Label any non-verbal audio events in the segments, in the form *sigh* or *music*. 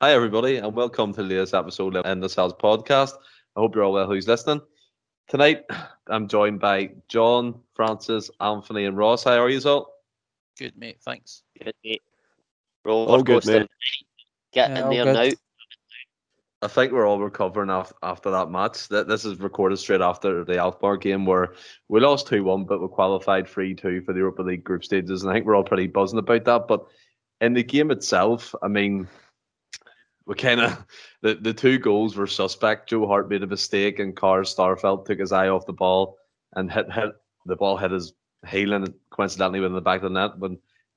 Hi, everybody, and welcome to the latest episode of Endless Celts podcast. I hope you're all well who's listening. Tonight, I'm joined by John, Francis, Anthony, and Ross. How are you all? Good, mate. Thanks. Good, mate. Roller All good, mate. Get Yeah, in all there good. now. I think we're all recovering after, after that match. That This is recorded straight after the Alkmaar game where we lost 2 1, but we qualified 3 2 for the Europa League group stages. And I think we're all pretty buzzing about that. But in the game itself, I mean, of *laughs* the, the two goals were suspect. Joe Hart made a mistake, and Carl Starfelt took his eye off the ball and hit hit the ball hit his heel and coincidentally went in the back of the net. But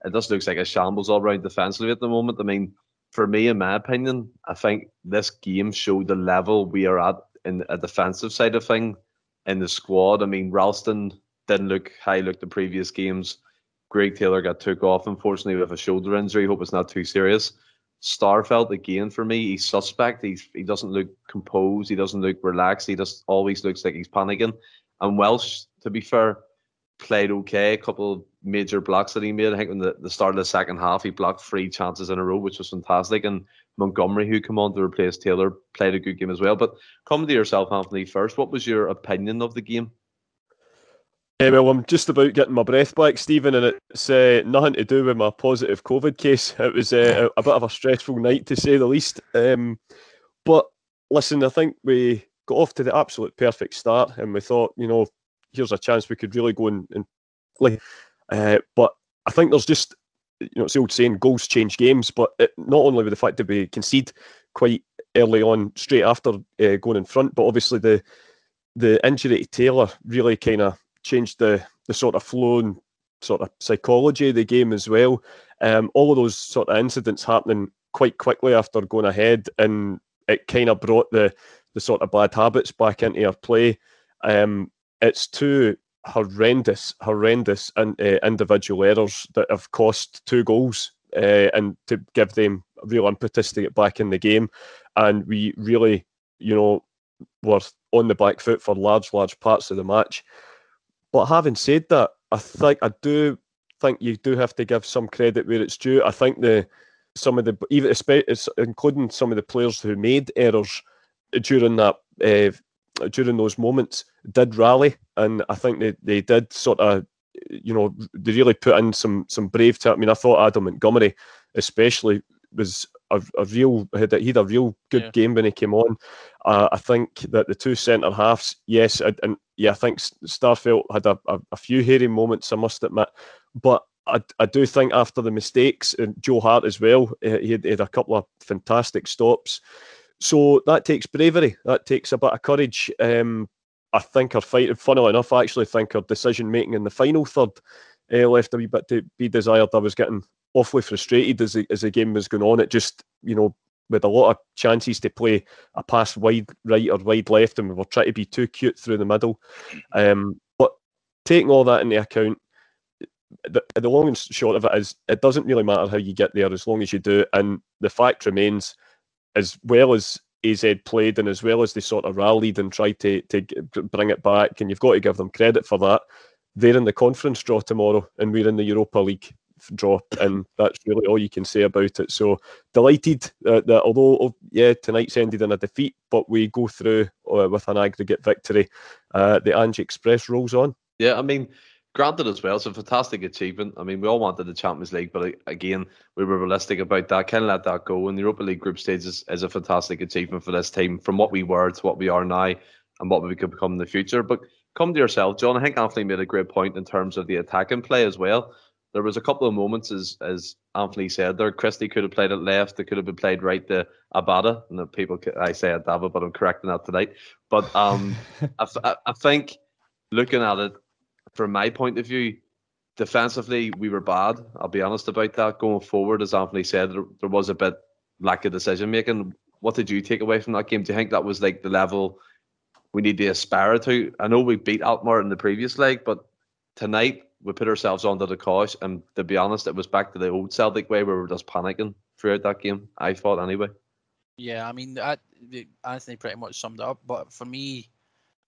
it just looks like a shambles all round defensively at the moment. I mean, for me, in my opinion, I think this game showed the level we are at in a defensive side of thing in the squad. I mean, Ralston didn't look how he looked the previous games. Greg Taylor got took off, unfortunately, with a shoulder injury. Hope it's not too serious. Starfelt again for me, he's suspect. He's he doesn't look composed. He doesn't look relaxed. He just always looks like he's panicking. And Welsh, to be fair, played okay. A couple of major blocks that he made. I think in the, the start of the second half, he blocked three chances in a row, which was fantastic. And Montgomery, who came on to replace Taylor, played a good game as well. But come to yourself, Anthony, first. What was your opinion of the game? Eh, well, I'm just about getting my breath back, Stephen, and it's uh, nothing to do with my positive COVID case. *laughs* It was uh, a, a bit of a stressful night, to say the least. Um, but listen, I think we got off to the absolute perfect start, and we thought, you know, here's a chance we could really go and, and play. Uh, but I think there's just, you know, it's the old saying, goals change games. But it, not only with the fact that we concede quite early on, straight after uh, going in front, but obviously the the injury to Taylor really kind of changed the the sort of flow and sort of psychology of the game as well. Um, all of those sort of incidents happening quite quickly after going ahead, and it kind of brought the the sort of bad habits back into our play. Um, it's two horrendous, horrendous in, uh, individual errors that have cost two goals, uh, and to give them real impetus to get back in the game. And we really, you know, were on the back foot for large, large parts of the match. But having said that, I think I do think you do have to give some credit where it's due. I think the some of the even including some of the players who made errors during that uh, during those moments did rally, and I think they, they did sort of you know they really put in some some brave. T- I mean, I thought Adam Montgomery especially was a, a real had a, he had a real good Yeah. game when he came on. Uh, I think that the two centre halves, yes, and, and yeah, I think Starfelt had a, a, a few hairy moments, I must admit, but I, I do think after the mistakes, and Joe Hart as well, he had, he had a couple of fantastic stops. So that takes bravery. That takes a bit of courage. Um, I think our fight, funnily enough, I actually think our decision making in the final third uh, left a wee bit to be desired. I was getting awfully frustrated as the, as the game was going on. It just, you know, with a lot of chances to play a pass wide right or wide left, and we were trying to be too cute through the middle. Um, but taking all that into account, the, the long and short of it is, it doesn't really matter how you get there as long as you do. And the fact remains, as well as AZ played and as well as they sort of rallied and tried to to bring it back, and you've got to give them credit for that. They're in the conference draw tomorrow, and we're in the Europa League draw, and that's really all you can say about it. So delighted uh, that although oh, yeah tonight's ended in a defeat, but we go through uh, with an aggregate victory. Uh, the Ange Express rolls on. Yeah, I mean, granted as well, it's a fantastic achievement. I mean, we all wanted the Champions League, but uh, again, we were realistic about that. Of let that go. And the Europa League group stage is, is a fantastic achievement for this team from what we were to what we are now and what we could become in the future. But come to yourself, John. I think Anthony made a great point in terms of the attacking play as well. There was a couple of moments, as as Anthony said there, Christie could have played it left. It could have been played right to Abada. And the people, I say Adava, but I'm correcting that tonight. But um, *laughs* I, I I think looking at it from my point of view, defensively we were bad. I'll be honest about that. Going forward, as Anthony said, there, there was a bit lack of decision making. What did you take away from that game? Do you think that was like the level we need to aspire to? I know we beat Alkmaar in the previous leg, but tonight we put ourselves under the cosh, and to be honest, it was back to the old Celtic way where we were just panicking throughout that game. I thought anyway. Yeah, I mean, I, Anthony pretty much summed it up. But for me,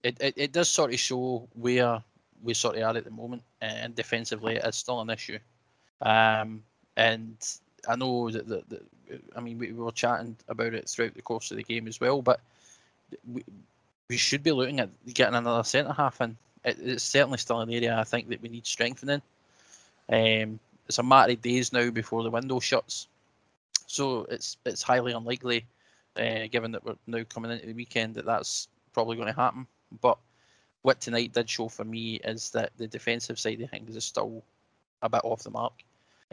it, it, it does sort of show where we sort of are at the moment, and defensively, it is still an issue. Um, and I know that, that, that I mean, we, we were chatting about it throughout the course of the game as well, but we, we should be looking at getting another centre half in. It, it's certainly still an area I think that we need strengthening. Um, it's a matter of days now before the window shuts, so it's it's highly unlikely, uh, given that we're now coming into the weekend, that that's probably going to happen. But what tonight did show for me is that the defensive side of things is still a bit off the mark.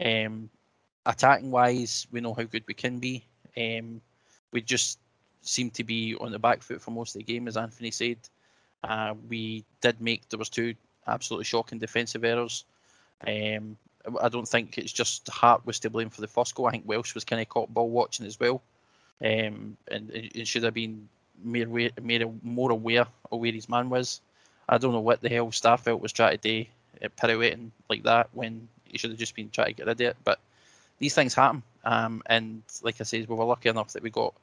Um, attacking wise, we know how good we can be. Um, we just seem to be on the back foot for most of the game, as Anthony said. Uh, we did make there was two absolutely shocking defensive errors. Um, I don't think it's just Hart was to blame for the first goal. I think Welsh was kind of caught ball watching as well, um, and it should have been more aware, more aware of where his man was. I don't know what the hell Starfelt was trying to do, uh, pirouetting like that when he should have just been trying to get rid of it. But these things happen, um, and like I said, we were lucky enough that we got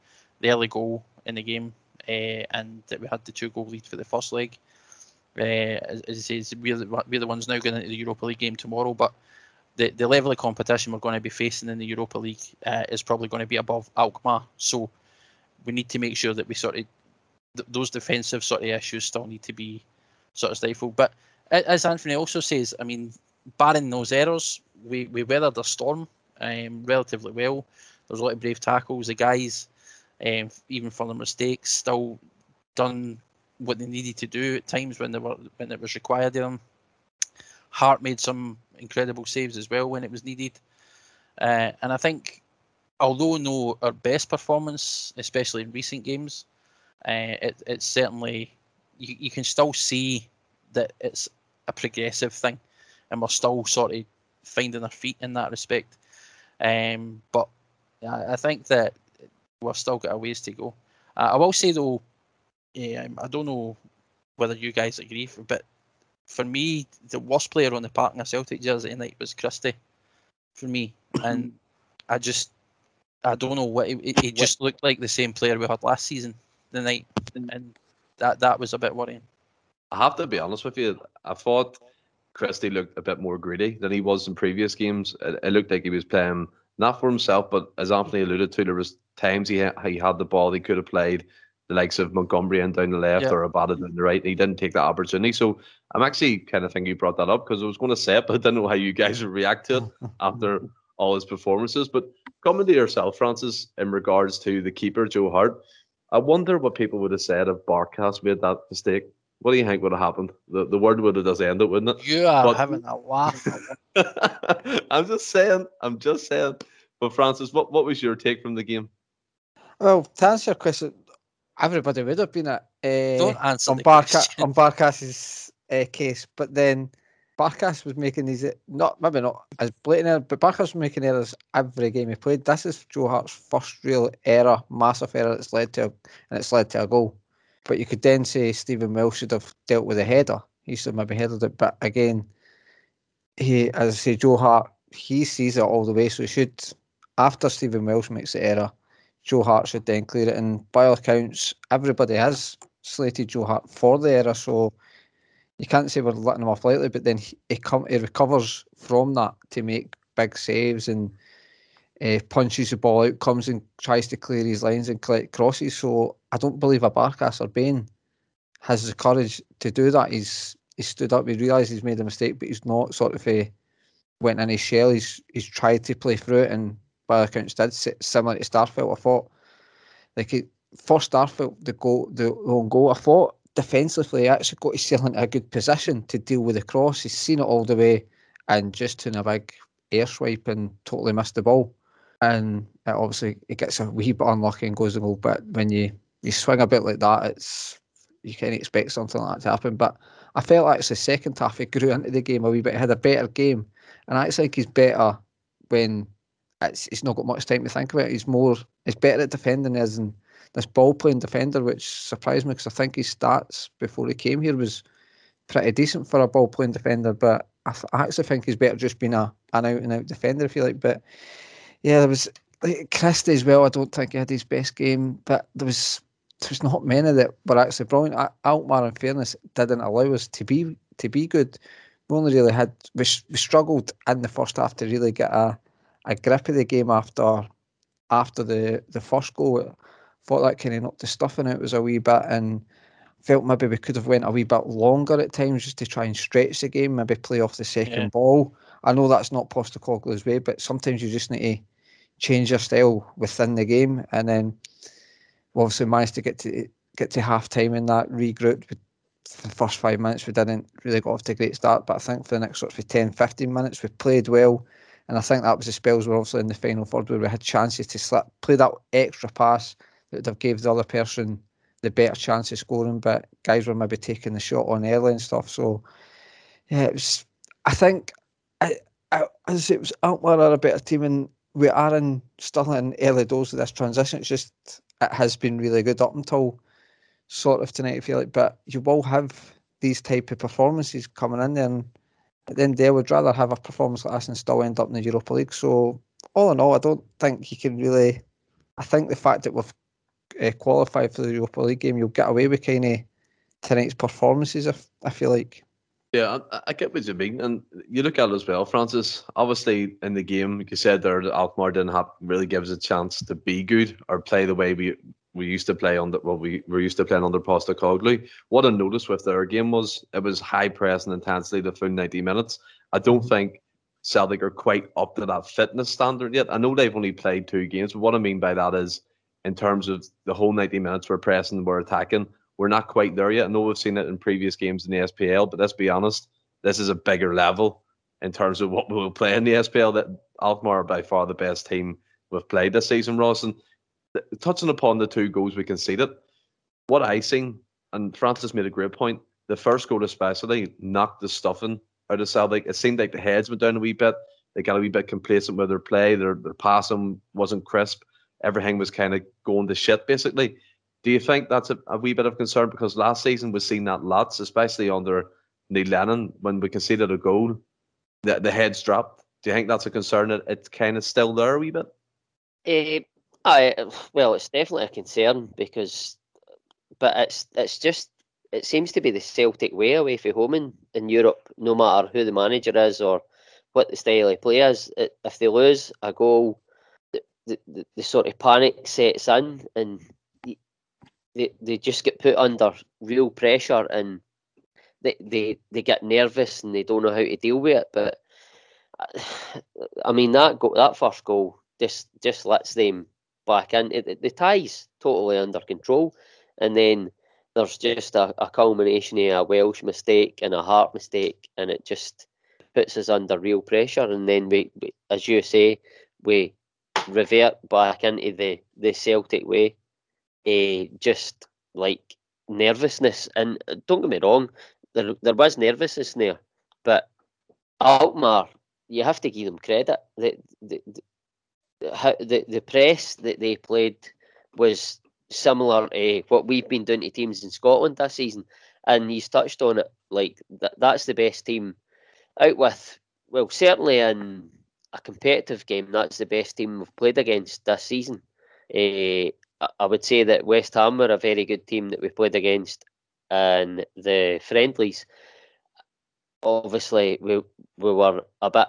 the early goal in the game, and that we had the two goal lead for the first leg. Uh, as, I say, we're the, we're the ones now going into the Europa League game tomorrow, but the, the level of competition we're going to be facing in the Europa League uh, is probably going to be above Alkmaar. So we need to make sure that we sort of th- those defensive sort of issues still need to be sort of stifled. But as Anthony also says, I mean, barring those errors, we, we weathered the storm um, relatively well. There's a lot of brave tackles. The guys, um, even for their mistakes, still done what they needed to do at times when they were when it was required of them. Hart made some incredible saves as well when it was needed. Uh, and I think, although no our best performance, especially in recent games, uh, it, it's certainly you, you can still see that it's a progressive thing, and we're still sort of finding our feet in that respect. Um, but I, I think that we've still got a ways to go. Uh, I will say though, yeah, I don't know whether you guys agree, but for me, the worst player on the park in a Celtic jersey tonight was Christie, for me, *coughs* and I just I don't know what he, he just looked like the same player we had last season the night, and that that was a bit worrying. I have to be honest with you. I thought Christie looked a bit more greedy than he was in previous games. It, it looked like he was playing not for himself, but as Anthony alluded to, there was times he he had the ball, he could have played the likes of Montgomery and down the left yeah. or Abada down the right. And he didn't take that opportunity. So I'm actually kind of thinking you brought that up because I was going to say it, but I didn't know how you guys would react to it *laughs* after all his performances. But coming to yourself, Francis, in regards to the keeper, Joe Hart, I wonder what people would have said if Barkas made that mistake. What do you think would have happened? The the word would have just ended, wouldn't it? You are but, having a laugh. *laughs* I'm just saying. I'm just saying. But Francis, what, what was your take from the game? Well, to answer your question, everybody would have been at uh, Don't answer on, Barca- on Barkas's uh, case, but then Barkas was making these not maybe not as blatant, but Barkas was making errors every game he played. This is Joe Hart's first real error, massive error that's led to a, and it's led to a goal. But you could then say Stephen Welsh should have dealt with a header. He should have maybe headed it, but again, he as I say, Joe Hart he sees it all the way, so he should. After Stephen Welsh makes the error, Joe Hart should then clear it. And by all accounts, everybody has slated Joe Hart for the error, so you can't say we're letting him off lightly. But then he, he come he recovers from that to make big saves and uh, punches the ball out, comes and tries to clear his lines and collect crosses. So I don't believe a Barkas or Bain has the courage to do that. He's he stood up, he realised he's made a mistake, but he's not sort of a, went in his shell. He's he's tried to play through it and by accounts did similar to Starfelt. I thought like for Starfelt the goal the own goal. I thought defensively he actually got himself into a good position to deal with the cross. He's seen it all the way and just in a big air swipe and totally missed the ball. And it obviously it gets a wee bit unlucky and goes the goal. But when you you swing a bit like that, it's you can't expect something like that to happen. But I felt like it's the second half he grew into the game a wee bit, he had a better game. And I actually think he's better when it's he's not got much time to think about it. He's more he's better at defending as in this ball playing defender, which surprised me because I think his stats before he came here was pretty decent for a ball playing defender. But I, I, actually think he's better just being a an out and out defender, if you like. But yeah, there was like, Christie as well. I don't think he had his best game, but there was there was not many that were actually brilliant. Alkmaar, in fairness, didn't allow us to be to be good. We only really had we, we struggled in the first half to really get a a grip of the game after after the the first goal. Thought that kind of knocked the stuffing out was a wee bit, and felt maybe we could have went a wee bit longer at times just to try and stretch the game, maybe play off the second Yeah. ball. I know that's not Postecoglou's way, but sometimes you just need to change your style within the game, and then we obviously managed to get to get to half time in that regrouped. With the first five minutes, we didn't really got off to a great start, but I think for the next sort of 10, 15 minutes, we played well. And I think that was the spells were also in the final third where we had chances to slip, play that extra pass that would have gave the other person the better chance of scoring, but guys were maybe taking the shot on early and stuff. So yeah, it was. I think, I, I, as it was Alkmaar are a better team, and we are in still in early doors of this transition. It's just it has been really good up until sort of tonight. I feel like, but you will have these type of performances coming in there, and at the end of the day, would rather have a performance like this and still end up in the Europa League. So all in all, I don't think you can really. I think the fact that we've uh, qualified for the Europa League game, you'll get away with kind of tonight's performances. I, feel like. Yeah, I, I get what you mean, and you look at it as well, Francis. Obviously, in the game, like you said there, that Alkmaar didn't have really give us a chance to be good or play the way we we used to play under well, we were used to playing under Postecoglou. What I noticed with their game was it was high press and intensity the full ninety minutes. I don't think Celtic are quite up to that fitness standard yet. I know they've only played two games, but what I mean by that is, in terms of the whole ninety minutes, we're pressing, and we're attacking we're not quite there yet. I know we've seen it in previous games in the SPL, but let's be honest, this is a bigger level in terms of what we will play in the SPL. That Alkmaar are by far the best team we've played this season, Ross. And touching upon the two goals we conceded, what I seen, and Francis made a great point, the first goal especially knocked the stuffing out of Celtic. It seemed like the heads went down a wee bit. They got a wee bit complacent with their play. Their, their passing wasn't crisp. Everything was kind of going to shit, basically. Do you think that's a, a wee bit of concern? Because last season we've seen that lots, especially under Neil Lennon, when we conceded a goal, the, the heads dropped. Do you think that's a concern that it's kind of still there a wee bit? Eh, I well, it's definitely a concern because, but it's it's just it seems to be the Celtic way away from home in, in Europe. No matter who the manager is or what the style of play is, i- if they lose a goal, the, the, the, the sort of panic sets in and they they just get put under real pressure and they they, they get nervous and they don't know how to deal with it. But *sighs* I mean that go, that first goal just just lets them back in. It, it- the tie's totally under control, and then there's just a, a culmination of a Welsh mistake and a Hart mistake, and it just puts us under real pressure. And then we, we as you say, we revert back into the the Celtic way, eh, just like nervousness. And uh, don't get me wrong, there there was nervousness there, but Alkmaar, you have to give them credit. The, the, the, how- the, the press that they played was similar to what we've been doing to teams in Scotland this season. And he's touched on it, like that, that's the best team out with, well, certainly in a competitive game, that's the best team we've played against this season. Eh, I would say that West Ham were a very good team that we played against in the friendlies. Obviously, we we were a bit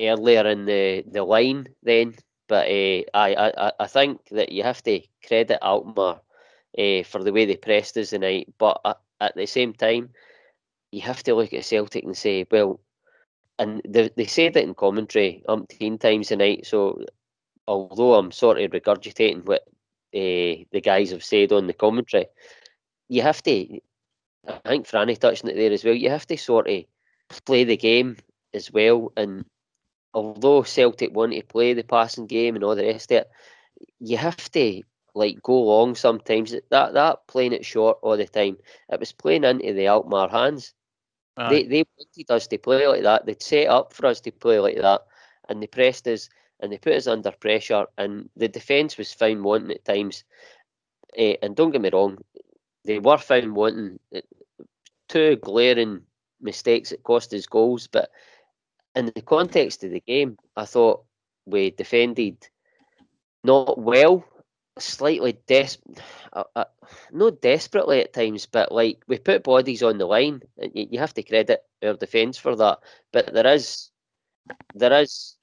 earlier in the, the line then, but uh, I, I I think that you have to credit Alkmaar uh, for the way they pressed us tonight, but at, at the same time, you have to look at Celtic and say, well, and they, they said it in commentary umpteen times tonight, so although I'm sort of regurgitating what uh, the guys have said on the commentary, you have to, I think Franny touched on it there as well, you have to sort of play the game as well. And although Celtic want to play the passing game and all the rest of it, you have to like go long sometimes. That that playing it short all the time, it was playing into the Alkmaar hands. Aye. They they wanted us to play like that. They'd set up for us to play like that, and they pressed us and they put us under pressure. And the defence was found wanting at times. Eh, and don't get me wrong, they were found wanting. eh, Two glaring mistakes that cost us goals, but in the context of the game, I thought we defended not well, slightly des, uh, uh, not desperately at times, but like we put bodies on the line, and you, you have to credit our defence for that. But there is, there is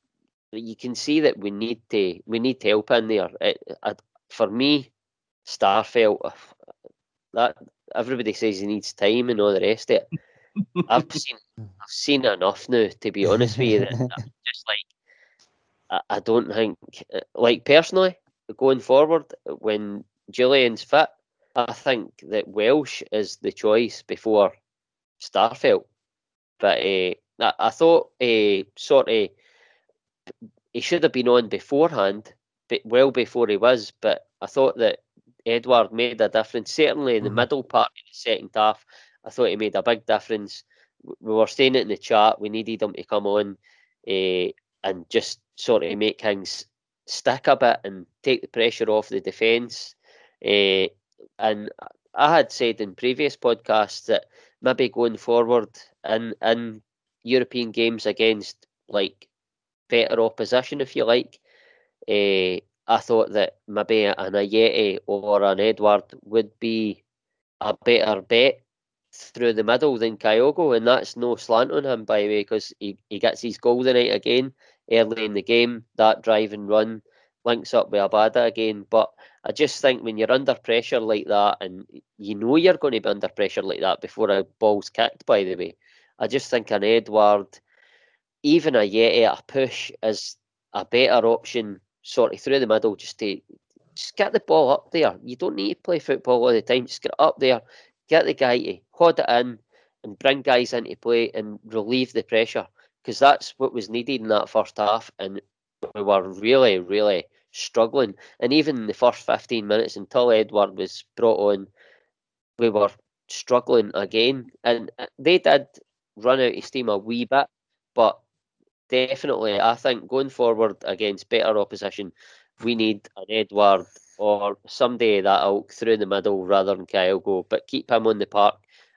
you can see that we need to we need help in there. It, for me, Starfelt that everybody says he needs time and all the rest of it. *laughs* I've seen I've seen enough now to be honest with you. Just like I, I don't think like personally going forward when Jullien's fit, I think that Welsh is the choice before Starfelt. But uh, I, I thought uh, sort of he should have been on beforehand, but well before he was. But I thought that Edouard made a difference. Certainly in the mm-hmm. middle part of the second half, I thought he made a big difference. We were saying it in the chat. We needed him to come on uh, and just sort of make things stick a bit and take the pressure off the defence. Uh, and I had said in previous podcasts that maybe going forward in in European games against like better opposition, if you like, uh, I thought that maybe an Ajeti or an Edouard would be a better bet through the middle than Kyogo, and that's no slant on him, by the way, because he, he gets his goal the night again early in the game. That drive and run links up with Abada again. But I just think when you're under pressure like that, and you know you're going to be under pressure like that before a ball's kicked, by the way, I just think an Edouard, even Ajeti at a push, is a better option sort of through the middle just to just get the ball up there. You don't need to play football all the time. Just get up there, get the guy to hold it in and bring guys into play and relieve the pressure because that's what was needed in that first half. And we were really, really struggling. And even in the first 15 minutes until Edouard was brought on, we were struggling again. And uh, they did run out of steam a wee bit, but definitely, I think going forward against better opposition, we need an Edouard or somebody that ilk through the middle rather than Kyogo, but keep him on the park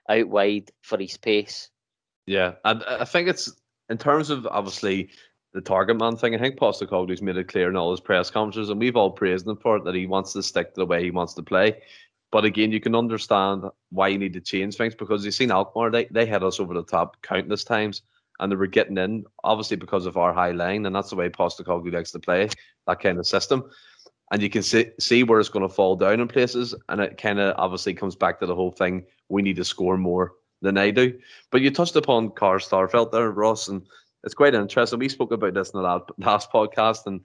out wide for his pace. Yeah, and I think it's in terms of obviously the target man thing. I think Postecoglou's made it clear in all his press conferences, and we've all praised him for it that he wants to stick to the way he wants to play. But again, you can understand why you need to change things because you've seen Alkmaar, they, they had us over the top countless times and they were getting in, obviously because of our high line, and that's the way Postecoglou likes to play that kind of system. And you can see see where it's going to fall down in places, and it kind of obviously comes back to the whole thing: we need to score more than I do. But you touched upon Carl Starfelt there, Ross, and it's quite interesting. We spoke about this in the last podcast, and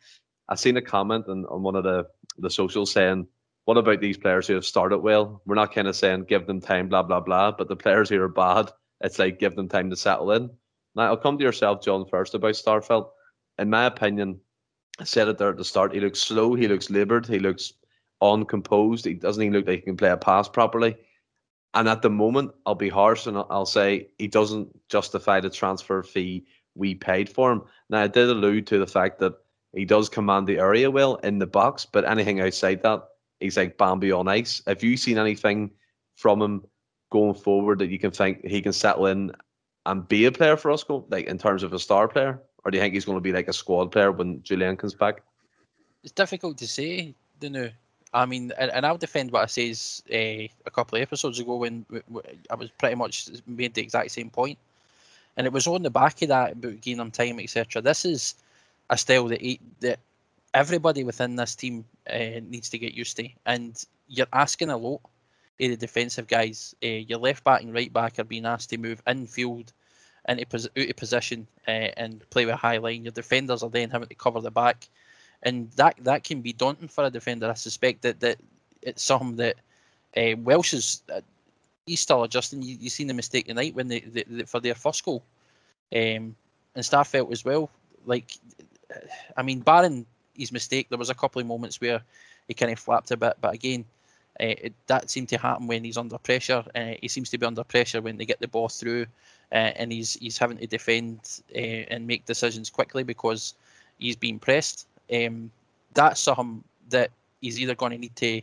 I seen a comment on, on one of the the socials saying, "What about these players who have started well? We're not kind of saying give them time, blah blah blah, but the players who are bad, it's like give them time to settle in." Now, I'll come to yourself, John, first about Starfelt. In my opinion, I said it there at the start. He looks slow. He looks laboured. He looks uncomposed. He doesn't even look like he can play a pass properly. And at the moment, I'll be harsh and I'll say he doesn't justify the transfer fee we paid for him. Now, I did allude to the fact that he does command the area well in the box, but anything outside that, he's like Bambi on ice. Have you seen anything from him going forward that you can think he can settle in and be a player for us, like in terms of a star player, or do you think he's going to be like a squad player when Jullien comes back? It's difficult to say, don't know. I mean, and, and I'll defend what I says uh, a couple of episodes ago when I was pretty much made the exact same point. and it was on the back of that about gaining time, etc. This is a style that he, that everybody within this team uh, needs to get used to, and you're asking a lot of the defensive guys. Uh, your left back and right back are being asked to move infield into pos- out of position uh, and play with a high line. Your defenders are then having to cover the back, and that that can be daunting for a defender. I suspect that that it's something that uh, Welsh is. Uh, he's still adjusting. You, you seen the mistake tonight when they, they, they for their first goal, um, and Starfelt as well. Like, I mean, barring his mistake, there was a couple of moments where he kind of flapped a bit, but again, uh, it, that seemed to happen when he's under pressure. Uh, he seems to be under pressure when they get the ball through, uh, and he's he's having to defend and make decisions quickly because he's being pressed. Um, that's something that he's either going to need to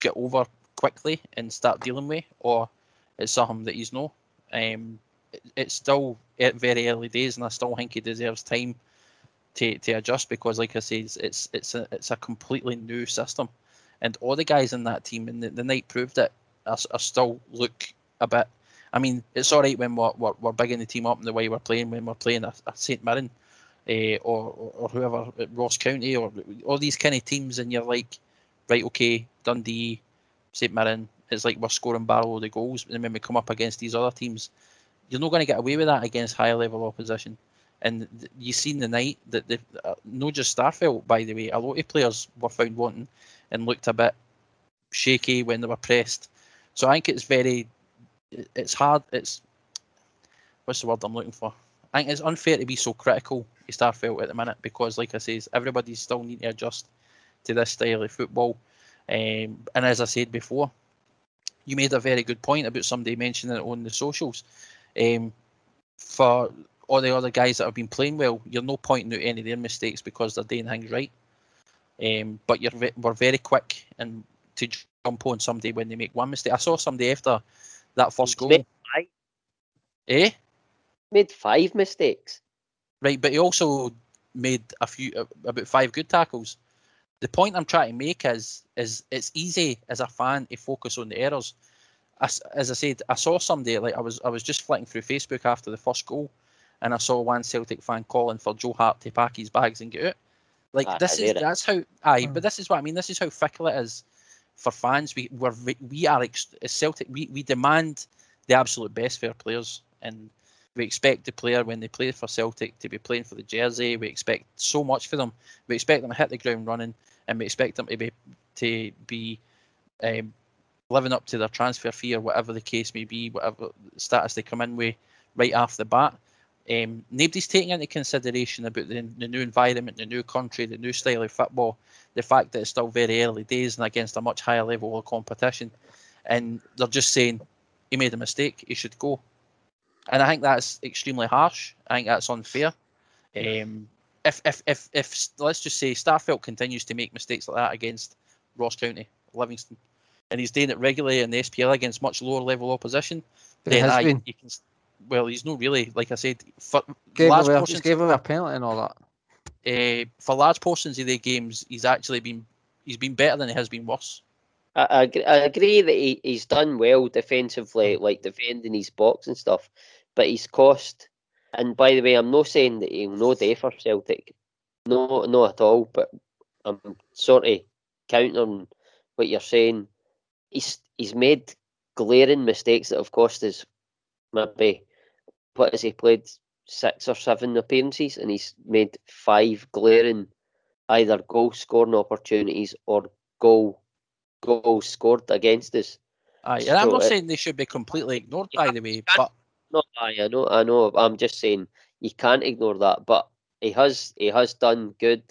get over quickly and start dealing with, or it's something that he's no. Um, it, it's still at very early days, and I still think he deserves time to, to adjust because, like I said, it's it's it's a, it's a completely new system and all the guys in that team, and the, the night proved it, are still look a bit. I mean, it's all right when we're, we're, we're bigging the team up and the way we're playing when we're playing a, a St Mirren uh, or, or whoever Ross County or all these kind of teams, and you're like, right, okay, Dundee, St Mirren, it's like we're scoring barrel of the goals, and then when we come up against these other teams, you're not going to get away with that against higher level opposition. And th- you seen the night that the uh, not just Starfelt, by the way, a lot of players were found wanting and looked a bit shaky when they were pressed. So I think it's very, it's hard. It's what's the word I'm looking for? I think it's unfair to be so critical of Starfelt at the minute because, like I says, everybody's still need to adjust to this style of football. Um, and as I said before, you made a very good point about somebody mentioning it on the socials. Um, for all the other guys that have been playing well, you're no pointing out any of their mistakes because they're doing things right. Um, but you're we're very quick and to jump on somebody when they make one mistake. I saw somebody after that first goal. Made five, Eh? made five mistakes. Right, but he also made a few uh, about five good tackles. The point I'm trying to make is is it's easy as a fan to focus on the errors. As, as I said, I saw somebody like I was I was just flicking through Facebook after the first goal, and I saw one Celtic fan calling for Joe Hart to pack his bags and get out. Like Aye, this is it. that's how aye, Mm. but this is what I mean. This is how fickle it is for fans. We we're, we are ex- Celtic. We we demand the absolute best for our players, and we expect the player when they play for Celtic to be playing for the jersey. We expect so much for them. We expect them to hit the ground running, and we expect them to be to be um, living up to their transfer fee or whatever the case may be, whatever status they come in with right off the bat. Um, nobody's taking into consideration about the, the new environment, the new country, the new style of football, the fact that it's still very early days and against a much higher level of competition, and they're just saying he made a mistake, he should go. And I think that's extremely harsh. I think that's unfair. Um, if, if, if, if, let's just say Starfelt continues to make mistakes like that against Ross County, Livingston, and he's doing it regularly in the SPL against much lower level opposition, then been. you can, well, he's not really, like I said, for Gave large away, portions, just gave away a penalty and all that. uh, for large portions of the games, he's actually been he's been better than he has been worse. I, I, agree, I agree that he, he's done well defensively, like defending his box and stuff, but he's cost. And by the way, I'm not saying that he'll no day for Celtic, no, no at all. But I'm sort of countering what you're saying. He's he's made glaring mistakes that have cost us maybe what has he played six or seven appearances, and he's made five glaring either goal scoring opportunities or goal goals scored against us. Aye, and I'm not it- saying they should be completely ignored, Yeah, by the way, but No, aye, I know, I know. I'm just saying you can't ignore that. But he has he has done good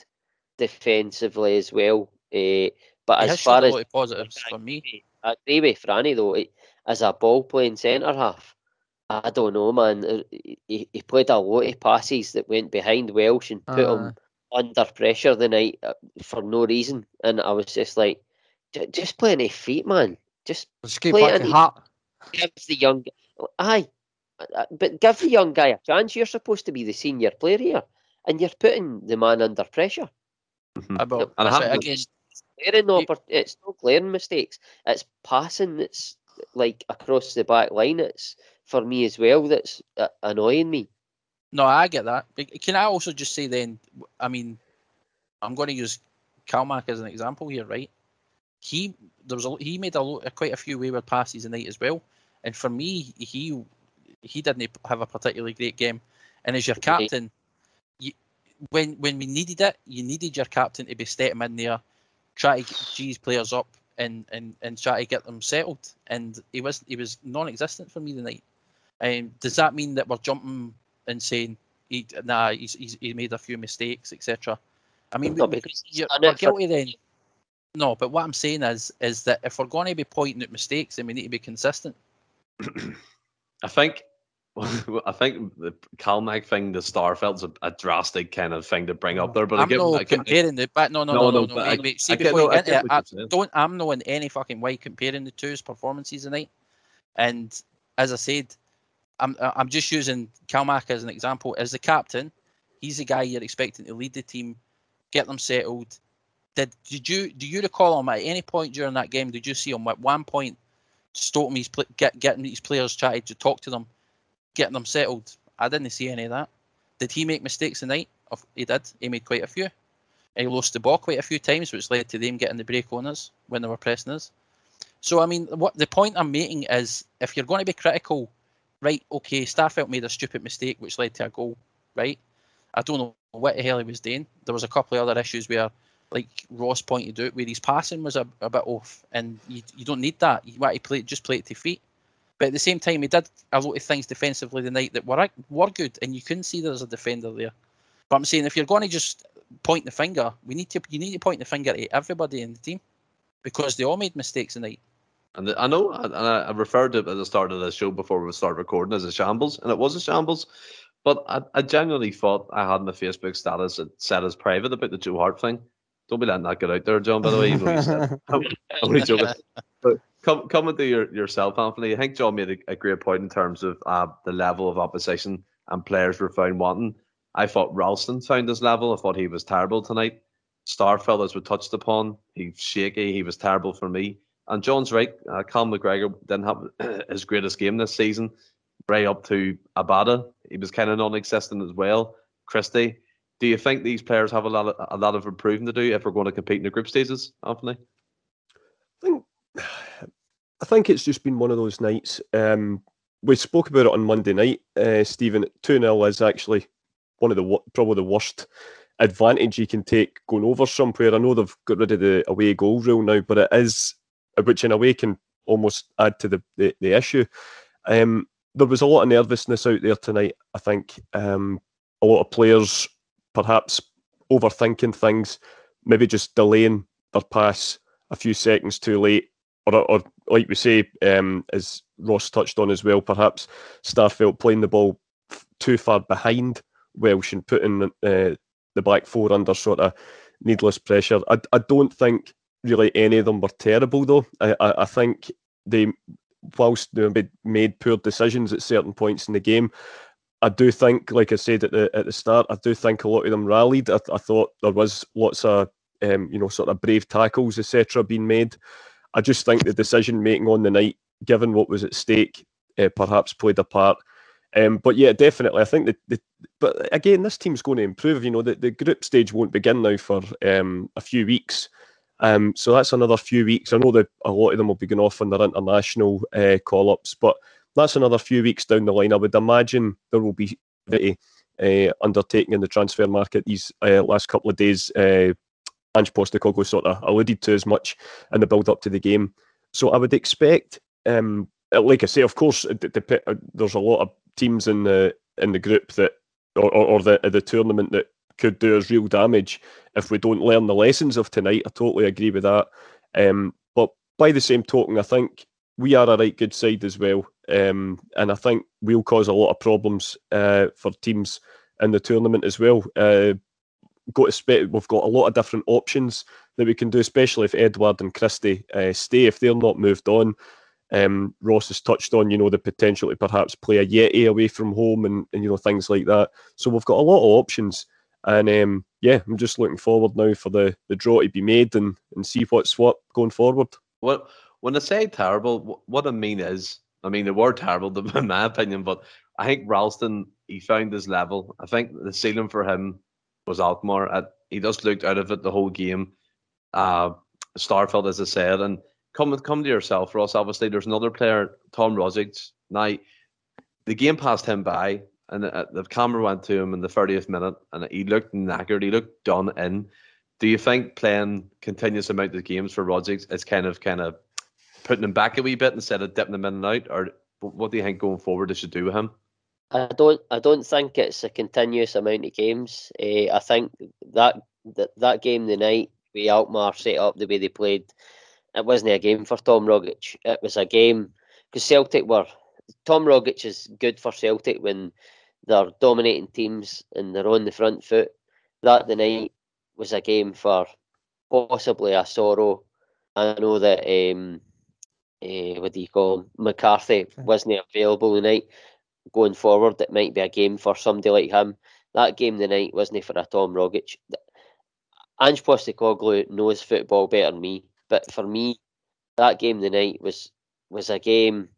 defensively as well. Uh, but he as far as positives I for me. agree- I agree with Franny though. he- As a ball playing centre half, I don't know, man. Uh, He, he played a lot of passes that went behind Welsh and put him under pressure the night uh, for no reason. And I was just like, "J- just playing his feet, man. Just Just keep Play back it in- heart. give the young aye, uh, but give the young guy a chance. You're supposed to be the senior player here, and you're putting the man under pressure. Mhm. About And I that's have right, to- again, Glaring oppor- it's no glaring mistakes. It's passing that's like across the back line. It's for me as well. That's uh, annoying me. No, I get that. Can I also just say then? I mean, I'm going to use Calmac as an example here, right? He there was a, he made a lo- quite a few wayward passes tonight as well, and for me, he he didn't have a particularly great game. And as your captain, you, when when we needed it, you needed your captain to be stepping in there, try to g his players up and, and, and try to get them settled. And he was he was non-existent for me tonight. Um, does that mean that we're jumping and saying he nah he's, he's he made a few mistakes etc. I mean, No, we- because he's you're, we're it for- guilty then. No, but what I'm saying is is that if we're going to be pointing at mistakes, then we need to be consistent. *clears throat* I think *laughs* I think the Calmac thing, the Starfelt's a, a drastic kind of thing to bring up there. But I I'm get, not I get- comparing the but no no No, no no, no, no, I- wait, wait. See I before no, you get get into it, I don't I'm not in any fucking way comparing the two's performances tonight. And as I said, I'm uh, I'm just using Calmac as an example. As the captain, he's the guy you're expecting to lead the team, get them settled. Did did you do you recall him at any point during that game? Did you see him at one point stopping his get getting these players trying to talk to them, getting them settled? I didn't see any of that. Did he make mistakes tonight? He did. He made quite a few. He lost the ball quite a few times, which led to them getting the break on us when they were pressing us. So I mean, what the point I'm making is, if you're going to be critical, right? Okay, Starfelt made a stupid mistake which led to a goal, right? I don't know what the hell he was doing. There was a couple of other issues where, like Ross pointed out, where his passing was a, a bit off, and you, you don't need that. You want to play just play it to feet. But at the same time, he did a lot of things defensively the night that were were good, and you couldn't see there was a defender there. But I'm saying if you're going to just point the finger, we need to you need to point the finger at everybody in the team because they all made mistakes tonight. And the, I know, and I, I referred to it at the start of the show before we started recording as a shambles, and it was a shambles. But I, I genuinely thought I had my Facebook status set as private about the Joe Hart thing. Don't be letting that get out there, John. By the way, even I'm only joking. But come, coming to your, yourself, Anthony, I think John made a, a great point in terms of uh, the level of opposition and players were found wanting. I thought Ralston found his level. I thought he was terrible tonight. Starfelt, as we touched upon, he's shaky. He was terrible for me. And John's right. Uh, Cal McGregor didn't have *clears throat* his greatest game this season. Right up to Abada, he was kind of non-existent as well. Christie, do you think these players have a lot of a lot of improving to do if we're going to compete in the group stages, Anthony? I think *sighs* I think it's just been one of those nights. Um, we spoke about it on Monday night, uh, Stephen. Two 0 is actually one of the probably the worst advantage you can take going over somewhere. I know they've got rid of the away goal rule now, but it is which in a way can almost add to the the, the issue. Um, there was a lot of nervousness out there tonight. I think um, a lot of players perhaps overthinking things, maybe just delaying their pass a few seconds too late, or, or like we say, um, as Ross touched on as well, perhaps Starfelt playing the ball too far behind Welsh and putting uh, the back four under sort of needless pressure. I, I don't think really any of them were terrible though. I, I, I think they, whilst they made poor decisions at certain points in the game, I do think, like I said at the at the start, I do think a lot of them rallied. I, I thought there was lots of um, you know sort of brave tackles, etc., being made. I just think the decision making on the night, given what was at stake, uh, perhaps played a part. Um, but yeah, definitely, I think that. The, but again, this team's going to improve. You know, the, the group stage won't begin now for um, a few weeks. Um, so that's another few weeks. I know that a lot of them will be going off on their international uh, call ups, but that's another few weeks down the line. I would imagine there will be uh, undertaking in the transfer market these uh, last couple of days. Uh, Ange Postecoglou sort of alluded to as much in the build up to the game. So I would expect, um, like I say, of course, there's a lot of teams in the in the group that or, or, or the the tournament that could do us real damage if we don't learn the lessons of tonight. I totally agree with that. Um, but by the same token, I think we are a right good side as well. Um, and I think we'll cause a lot of problems uh, for teams in the tournament as well. Uh, got to we've got a lot of different options that we can do, especially if Edouard and Christie uh, stay. If they're not moved on, um, Ross has touched on, you know, the potential to perhaps play Ajeti away from home and, and you know things like that. So we've got a lot of options. And um, yeah, I'm just looking forward now for the, the draw to be made and, and see what's what going forward. Well, when I say terrible, what I mean is, I mean, they were terrible, *laughs* in my opinion, but I think Ralston, he found his level. I think the ceiling for him was Alkmaar. At, he just looked out of it the whole game. Uh, Starfelt, as I said, and come come to yourself, Ross. Obviously, there's another player, Tom Rogic. Now, the game passed him by and the, the camera went to him in the 30th minute, and he looked knackered. He looked done in. Do you think playing continuous amount of games for Rogic is kind of kind of putting him back a wee bit instead of dipping him in and out, or what do you think going forward they should do with him? I don't. I don't think it's a continuous amount of games. Uh, I think that, that that game the night we Alkmaar set up the way they played, it wasn't a game for Tom Rogic. It was a game because Celtic were. Tom Rogic is good for Celtic when they're dominating teams and they're on the front foot. That the night was a game for possibly a Soro. I know that um, uh, what do you call him? McCarthy wasn't available tonight. Going forward, it might be a game for somebody like him. That game tonight wasn't for a Tom Rogic. Ange Postecoglou knows football better than me, but for me, that game tonight was was a game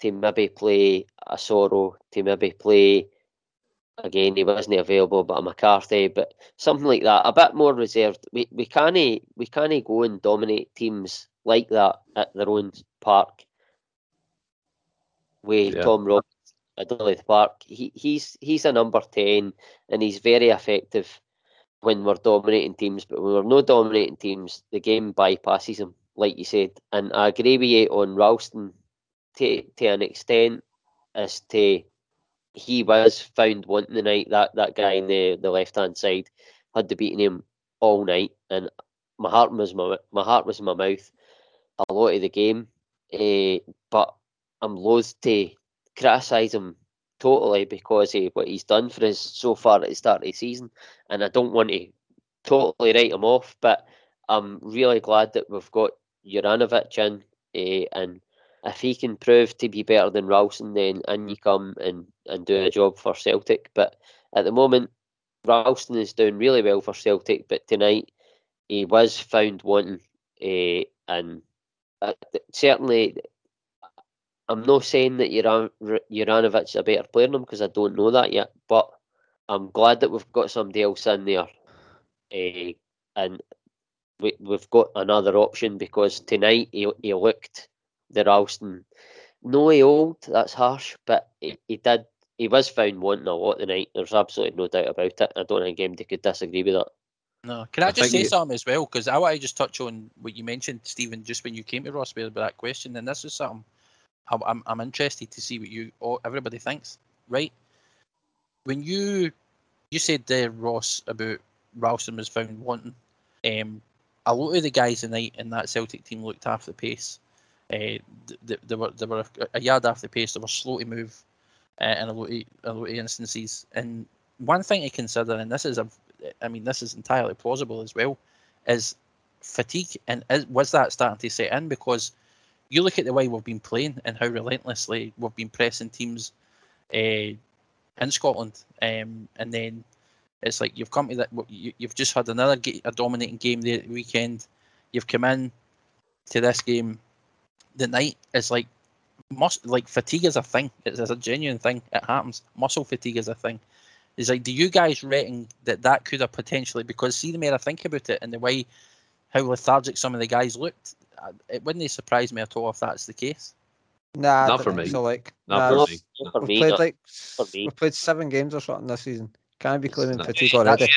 to maybe play a Soro, to maybe play again he wasn't available, but a McCarthy, but something like that, a bit more reserved. We we can't we can't go and dominate teams like that at their own park. With Yeah. Tom Robbins at Duluth Park, he he's he's a number ten and he's very effective when we're dominating teams, but when we're not dominating teams, the game bypasses him, like you said. And I agree with you on Ralston to to an extent as to he was found wanting the night. That that guy in the, the left hand side had to beating him all night, and my heart was my my heart was in my mouth a lot of the game. Eh, but I'm loath to criticise him totally because of what he's done for us so far at the start of the season, and I don't want to totally write him off. But I'm really glad that we've got Juranovic in, eh, and if he can prove to be better than Ralston, then and you come and, and do a job for Celtic. But at the moment, Ralston is doing really well for Celtic, but tonight he was found wanting, uh, and uh, certainly I'm not saying that Uran- is a better player than him because I don't know that yet, but I'm glad that we've got somebody else in there, uh, and we, we've got another option because tonight he, he looked the Ralston. No, he old. That's harsh, but he, he did. He was found wanting a lot tonight. There's absolutely no doubt about it. I don't think anybody could disagree with that. No, can I I just say you- something as well? Because I want to just touch on what you mentioned, Stephen, just when you came to Ross with that question, and this is something I'm, I'm, I'm interested to see what you all everybody thinks. Right? When you you said there, Ross, about Ralston was found wanting, um, a lot of the guys tonight in that Celtic team looked half the pace. Uh, th- th- they were they were a, yard after the pace. They were slow to move, uh, in a lot of a lot of instances. And one thing to consider, and this is a I mean, this is entirely plausible as well, is fatigue. And is, was that starting to set in? Because you look at the way we've been playing and how relentlessly we've been pressing teams uh, in Scotland. Um, and then it's like you've come to that, you, you've just had another a dominating game the weekend. You've come in to this game the night. is like, mus- like fatigue is a thing. It's, it's a genuine thing. It happens. Muscle fatigue is a thing. Is like, do you guys reckon that that could have potentially? Because see, the more I think about it, and the way how lethargic some of the guys looked, uh, it wouldn't surprise me at all if that's the case. Nah, Not for me. So like, Not nah, for Not, me. not for we've me. played not- like for me. we've played seven games or something this season. Can I be claiming Nah. fatigue already?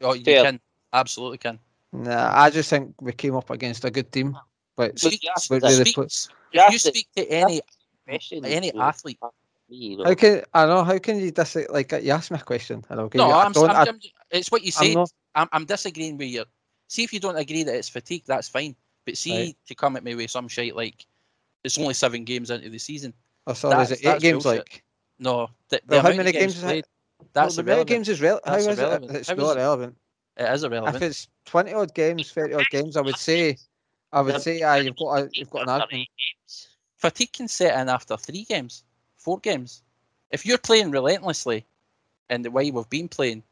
Oh, you Fair. can absolutely can. Nah, I just think we came up against a good team. But But you asked we really speak- put, If you speak to any any athlete, me, you know. how can I know? How can you dis like you asked me a question and I'll give no, you. I I'm, don't. I'm, I, it's what you I'm not- I'm, I'm disagreeing with you. See if you don't agree that it's fatigue, that's fine. But see Right. to come at me with some shite like it's only seven games into the season. oh, sorry, is that's- it eight games? bullshit. Like, No, the, the Well, how many games games is it? played, well, that's the amount of irrelevant. games is relevant. How That's is irrelevant. it? It's How not is- relevant. It is irrelevant. If it's twenty odd games, thirty odd games, I would say, I would say, ah, you've got a, you've got an argument. games. Fatigue can set in after three games, four games. If you're playing relentlessly, in the way we've been playing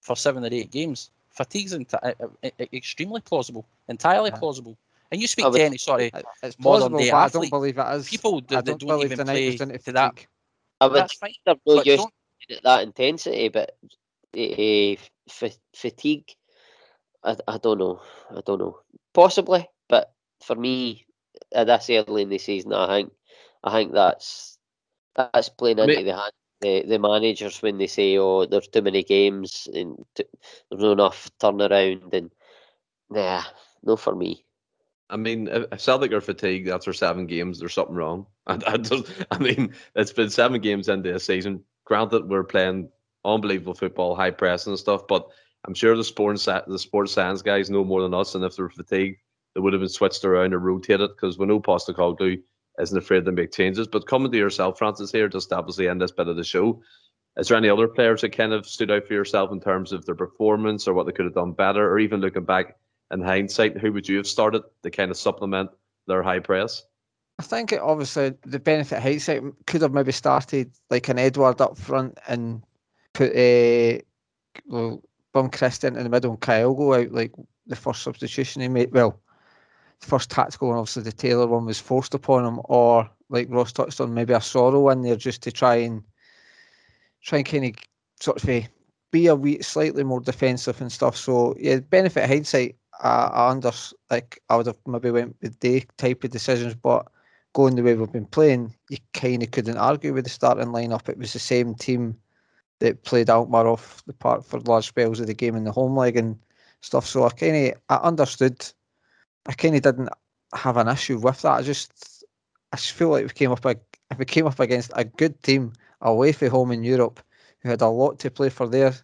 for seven or eight games, fatigue's enti- uh, uh, uh, extremely plausible, entirely Yeah. plausible. And you speak I to any sort of It's modern plausible, day but I don't athlete, believe it is. people I that, that don't don't believe even play into to that. I would That's fine. they're not used don't, at that intensity, but uh, f- fatigue, I, I don't know. I don't know. Possibly, but for me, at this early in the season, I think I think that's that's playing I into the hand. The, the managers when they say, "Oh, there's too many games and there's not enough turnaround," and nah, no for me. I mean, if Celtic are fatigued after seven games, there's something wrong. And *laughs* I just, I mean, it's been seven games into a season. Granted, we're playing unbelievable football, high pressing and stuff, but I'm sure the sports the sports science guys know more than us. And if they're fatigued, they would have been switched around or rotated because we know Postecoglou isn't afraid to make changes. But coming to yourself, Francis, here, just obviously end this bit of the show. Is there any other players that kind of stood out for yourself in terms of their performance or what they could have done better, or even looking back in hindsight, who would you have started to kind of supplement their high press? I think it obviously the benefit hindsight could have maybe started like an Edouard up front and put a well, Bum Christian in the middle and Kyogo out like the first substitution he made. Well, the first tactical one, obviously the Taylor one was forced upon him, or like Ross touched on, maybe a Soro in there just to try and try and kind of sort of eh, be a wee slightly more defensive and stuff. So yeah, benefit hindsight, I, under like I would have maybe went with day type of decisions, but going the way we've been playing, you kind of couldn't argue with the starting lineup. It was the same team that played Alkmaar off the park for large spells of the game in the home leg and stuff. So I kind of I understood. I kind of didn't have an issue with that. I just I just feel like we came up if we came up against a good team away from home in Europe who had a lot to play for their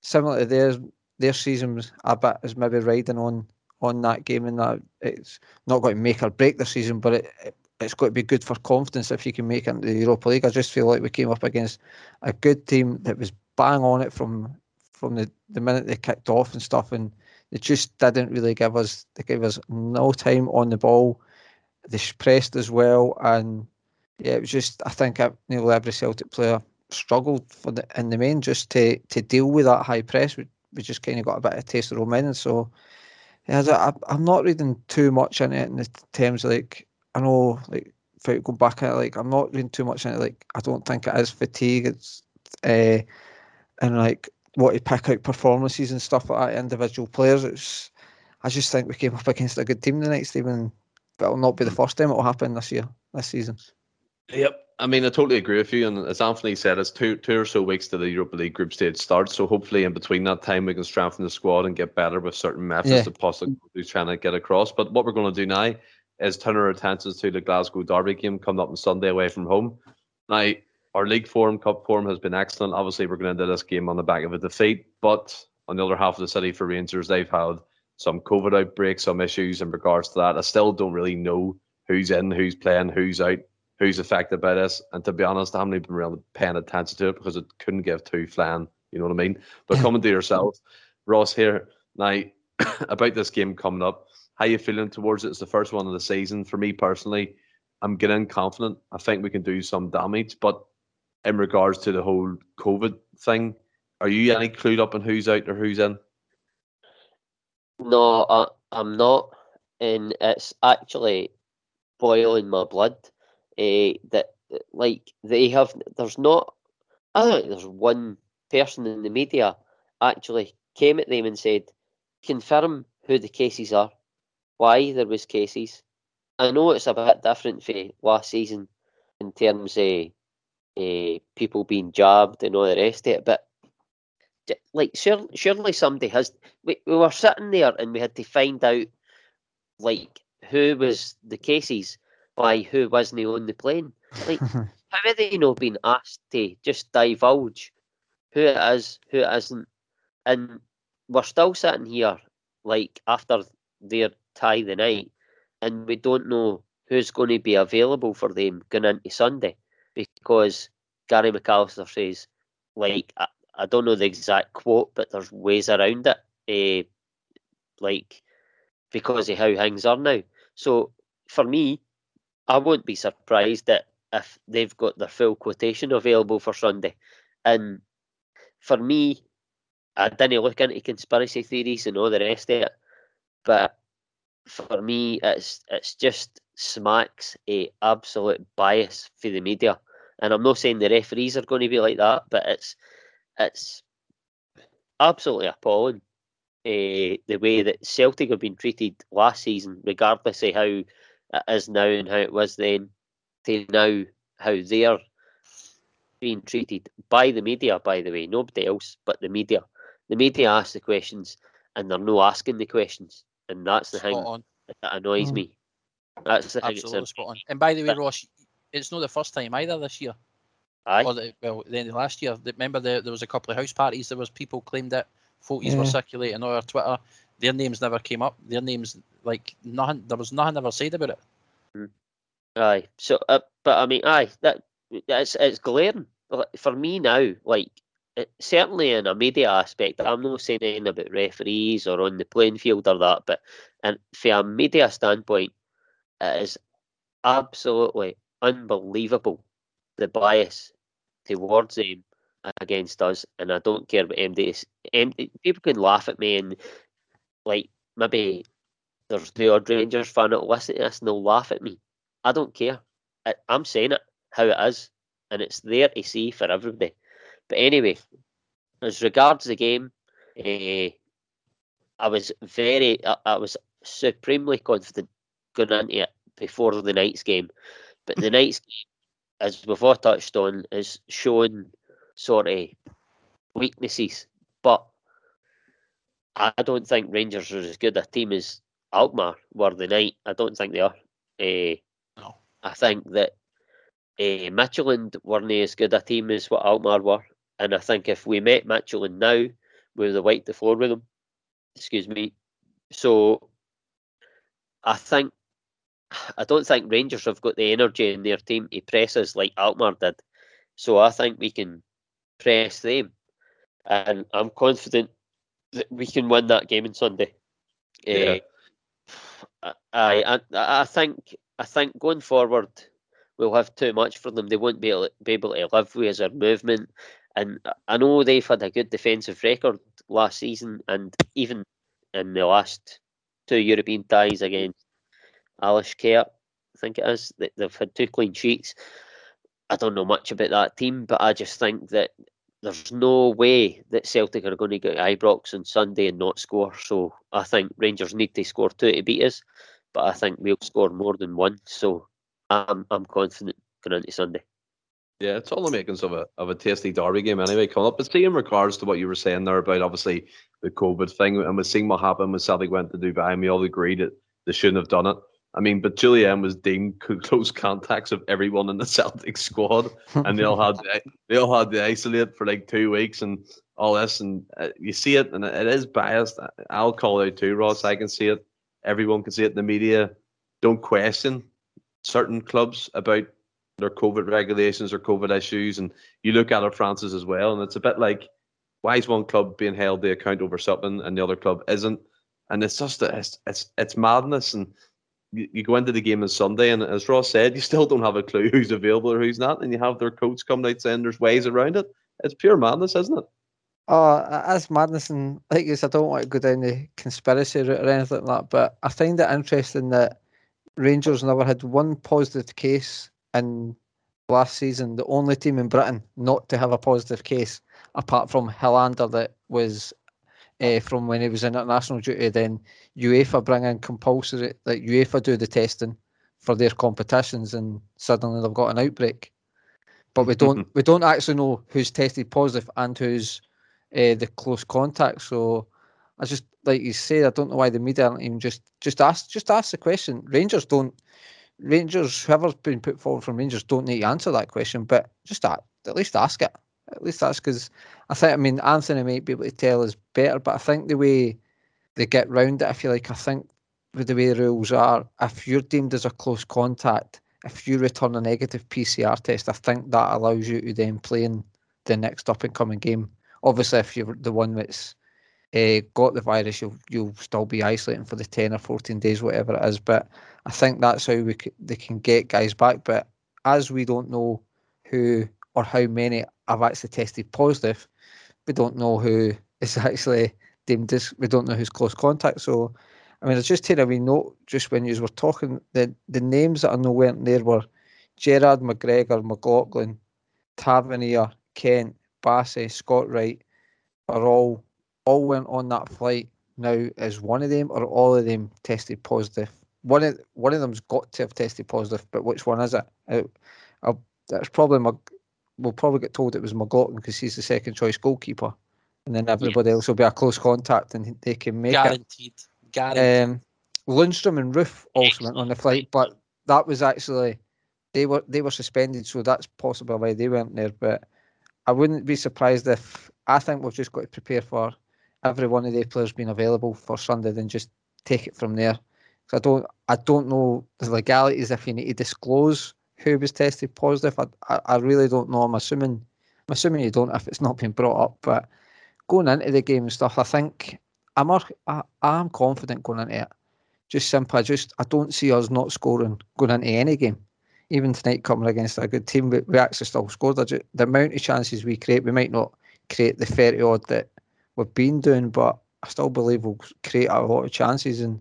similar to their their season was a bit is maybe riding on on that game and that it's not going to make or break the season, but it, it it's got to be good for confidence if you can make it into the Europa League. I just feel like we came up against a good team that was bang on it from from the, the minute they kicked off and stuff, and they just didn't really give us they gave us no time on the ball. They pressed as well, and yeah, it was just I think nearly every Celtic player struggled for the in the main just to to deal with that high press. We, we just kind of got a bit of a taste of Roman, so yeah, I, I'm not reading too much into it in terms of like I know like if I go back at it, like I'm not reading too much into it. Like I don't think it is fatigue. It's uh, and like what you pick out performances and stuff like that, individual players. It's I just think we came up against a good team the next Stephen. But it'll not be the hmm. first time it will happen this year, this season. Yep. I mean, I totally agree with you. And as Anthony said, it's two two or so weeks to the Europa League group stage starts. So hopefully, in between that time, we can strengthen the squad and get better with certain methods yeah. that possibly trying to get across. But what we're going to do now is turn our attentions to the Glasgow Derby game coming up on Sunday away from home. Now, our league form, cup form has been excellent. Obviously, we're going to end this game on the back of a defeat, but on the other half of the city for Rangers, they've had some COVID outbreaks, some issues in regards to that. I still don't really know who's in, who's playing, who's out, who's affected by this. And to be honest, I haven't even really paying attention to it because it couldn't give two flan. You know what I mean? But *laughs* coming to yourself, Ross here now *coughs* about this game coming up. How are you feeling towards it? It's the first one of the season. For me personally, I'm getting confident. I think we can do some damage. But in regards to the whole COVID thing, are you any clued up on who's out or who's in? No, I, I'm not. And it's actually boiling my blood. Uh, that like they have, there's not. I don't think there's one person in the media actually came at them and said, confirm who the cases are why there was cases. I know it's a bit different for last season in terms of uh, people being jabbed and all the rest of it, but like surely, surely somebody has. We, we were sitting there and we had to find out like who was the cases by who wasn't on the plane. Like *laughs* how are they not been asked to just divulge who it is, who it isn't, and we're still sitting here like after their tie the night, and we don't know who's going to be available for them going into Sunday because Gary McAllister says, like, I, I don't know the exact quote, but there's ways around it, uh, like, because of how things are now. So for me, I won't be surprised that if they've got their full quotation available for Sunday. And for me, I didn't look into conspiracy theories and all the rest of it, but for me, it's it's just smacks a absolute bias for the media. And I'm not saying the referees are going to be like that, but it's it's absolutely appalling uh, the way that Celtic have been treated last season, regardless of how it is now and how it was then, to now how they're being treated by the media. By the way, nobody else but the media. The media ask the questions, and they're not asking the questions and that's the spot thing on. that annoys mm. me. That's the Absolutely thing. spot on. And by the way, Ross, it's not the first time either this year. Aye. Or the, well, the end of last year. Remember, the, there was a couple of house parties. There was people claimed that photos yeah. were circulating on our Twitter. Their names never came up. Their names, like nothing. There was nothing ever said about it. Mm. Aye. So, uh, but I mean, aye, that it's it's glaring for me now. Like certainly in a media aspect, I'm not saying anything about referees or on the playing field or that, but and from a media standpoint, it is absolutely unbelievable the bias towards them against us, and I don't care about MD. MD people can laugh at me and like maybe there's the odd Rangers fan that'll listen to this and they'll laugh at me. I don't care. I, I'm saying it how it is, and it's there to see for everybody. But anyway, as regards the game, uh, I was very, I, I, was supremely confident going into it before the night's game. But the night's game, as we've all touched on, is showing sort of weaknesses. But I don't think Rangers are as good a team as Alkmaar were the night. I don't think they are. Uh, no. I think that uh, Midtjylland weren't as good a team as what Alkmaar were. And I think if we met Midtjylland now, we would have wiped the floor with them. Excuse me. So I think *sighs* I don't think Rangers have got the energy in their team to press us like Alkmaar did. So I think we can press them. And I'm confident that we can win that game on Sunday. Yeah. Uh, I, I I think I think going forward we'll have too much for them. They won't be able, be able to live with our movement. And I know they've had a good defensive record last season, and even in the last two European ties against Alashkert, I think it is, they've had two clean sheets. I don't know much about that team, but I just think that there's no way that Celtic are going to get Ibrox on Sunday and not score. So I think Rangers need to score two to beat us, but I think we'll score more than one. So I'm I'm confident going into Sunday. Yeah, it's all the makings of a of a tasty derby game anyway coming up. But see, in regards to what you were saying there about obviously the COVID thing, and we've seen what happened when Celtic went to Dubai, and we all agreed that they shouldn't have done it. I mean, but Jullien was deemed *laughs* close contacts of everyone in the Celtic squad, and they all had to, they all had to isolate for like two weeks and all this. And uh, you see it, and it is biased. I'll call it out too, Ross. I can see it. Everyone can see it in the media. Don't question certain clubs about their COVID regulations or COVID issues, and you look at it, Francis, as well, and it's a bit like why is one club being held to account over something and the other club isn't? And it's just it's it's, it's madness. And you, you go into the game on Sunday, and as Ross said, you still don't have a clue who's available or who's not, and you have their coach coming out saying there's ways around it. It's pure madness, isn't it? Oh, that's madness, and like I said, I don't want to go down the conspiracy route or anything like that. But I find it interesting that Rangers never had one positive case in last season. The only team in Britain not to have a positive case, apart from Helander, that was uh, from when he was in international duty. Then UEFA bring in compulsory, like UEFA do the testing for their competitions, and suddenly they've got an outbreak. But we don't *laughs* we don't actually know who's tested positive and who's uh, the close contact. So I just like you say, I don't know why the media aren't even just just ask just ask the question. Rangers don't Rangers whoever's been put forward from Rangers don't need to answer that question, but just at, at least ask it. At least that's because I think I mean Anthony might be able to tell us better, but I think the way they get round it, I feel like I think with the way the rules are, if you're deemed as a close contact, if you return a negative PCR test, I think that allows you to then play in the next up and coming game. Obviously, if you're the one that's uh, got the virus, you'll you'll still be isolating for the ten or fourteen days, whatever it is. But I think that's how we c- they can get guys back. But as we don't know who or how many have actually tested positive, we don't know who is *laughs* actually deemed as we don't know who's close contact. So I mean, it's just taking a wee note just when you were talking the the names that I know weren't there were Gerrard McGregor, McLaughlin, Tavernier, Kent, Bassey, Scott Wright are all all went on that flight now is one of them or all of them tested positive? One of one of them's got to have tested positive, but which one is it? I, I, that's probably my. We'll probably get told it was McLaughlin because he's the second choice goalkeeper, and then everybody else will be a close contact and they can make Guaranteed. it. Guaranteed. Um, Lundstram and Roofe also went on the flight, but that was actually they were they were suspended, so that's possibly why they weren't there. But I wouldn't be surprised if I think we've just got to prepare for every one of the players being available for Sunday, then just take it from there. So I don't, I don't know the legalities if you need to disclose who was tested positive. I, I, I really don't know. I'm assuming, I'm assuming you don't if it's not been brought up. But going into the game and stuff, I think I'm, I, I'm confident going into it. Just simple. I just, I don't see us not scoring going into any game. Even tonight, coming against a good team, we, we actually still scored. The amount of chances we create, we might not create the 30 odd that we've been doing, but I still believe we'll create a lot of chances. And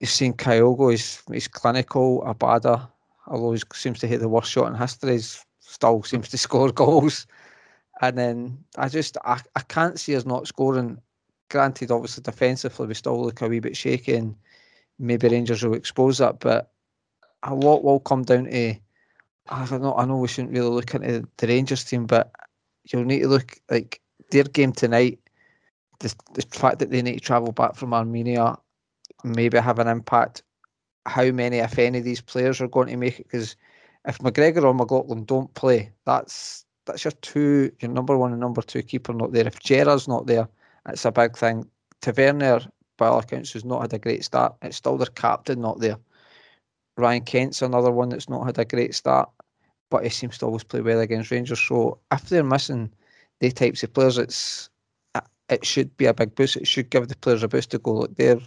you've seen Kyogo, he's, he's clinical. Abada, although he seems to hit the worst shot in history, still seems to *laughs* score goals. And then I just I, I can't see us not scoring. Granted, obviously defensively we still look a wee bit shaky, and maybe Rangers will expose that. But a lot will come down to I don't know. I know we shouldn't really look into the Rangers team, but you'll need to look like their game tonight. The, the fact that they need to travel back from Armenia maybe have an impact. How many, if any, of these players are going to make it? Because if McGregor or McLaughlin don't play, that's that's your two, your number one and number two keeper not there. If Gerrard's not there, it's a big thing. Tavernier, by all accounts, has not had a great start. It's still their captain not there. Ryan Kent's another one that's not had a great start, but he seems to always play well against Rangers. So if they're missing the types of players, it's it should be a big boost. It should give the players a boost to go. Look, they're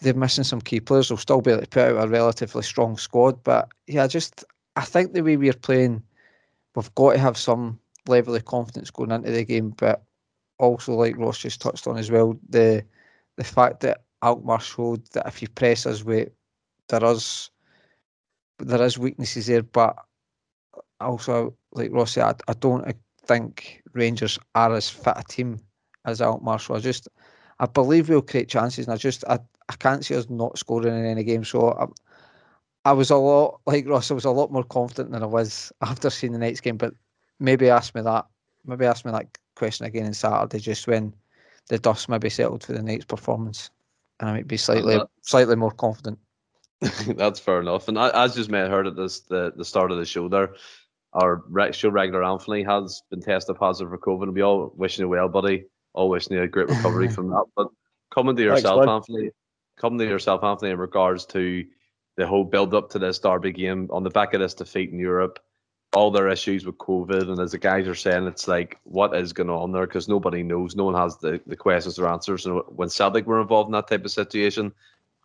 they're missing some key players. They'll still be able to put out a relatively strong squad, but yeah, just I think the way we're playing, we've got to have some level of confidence going into the game, but also like Ross just touched on as well, the the fact that Alkmaar showed that if you press us with there is there is weaknesses there, but also like Ross said, I, I don't think Rangers are as fit a team as Alkmaar. So I just I believe we'll create chances, and I just I, I can't see us not scoring in any game. So I, I was a lot like Ross. I was a lot more confident than I was after seeing the night's game. But maybe ask me that. Maybe ask me that question again on Saturday, just when the dust maybe settled for the night's performance, and I might be slightly uh, slightly more confident. *laughs* That's fair enough. And as just may have heard at this the, the start of the show there, our show regular Anthony has been tested positive for COVID, and we all wishing you well, buddy. All wishing you a great recovery *laughs* from that. But coming to yourself, Thanks, Anthony, coming to yourself, Anthony, in regards to the whole build up to this Derby game on the back of this defeat in Europe, all their issues with COVID, and as the guys are saying, it's like what is going on there because nobody knows, no one has the, the questions or answers. And when Celtic were involved in that type of situation,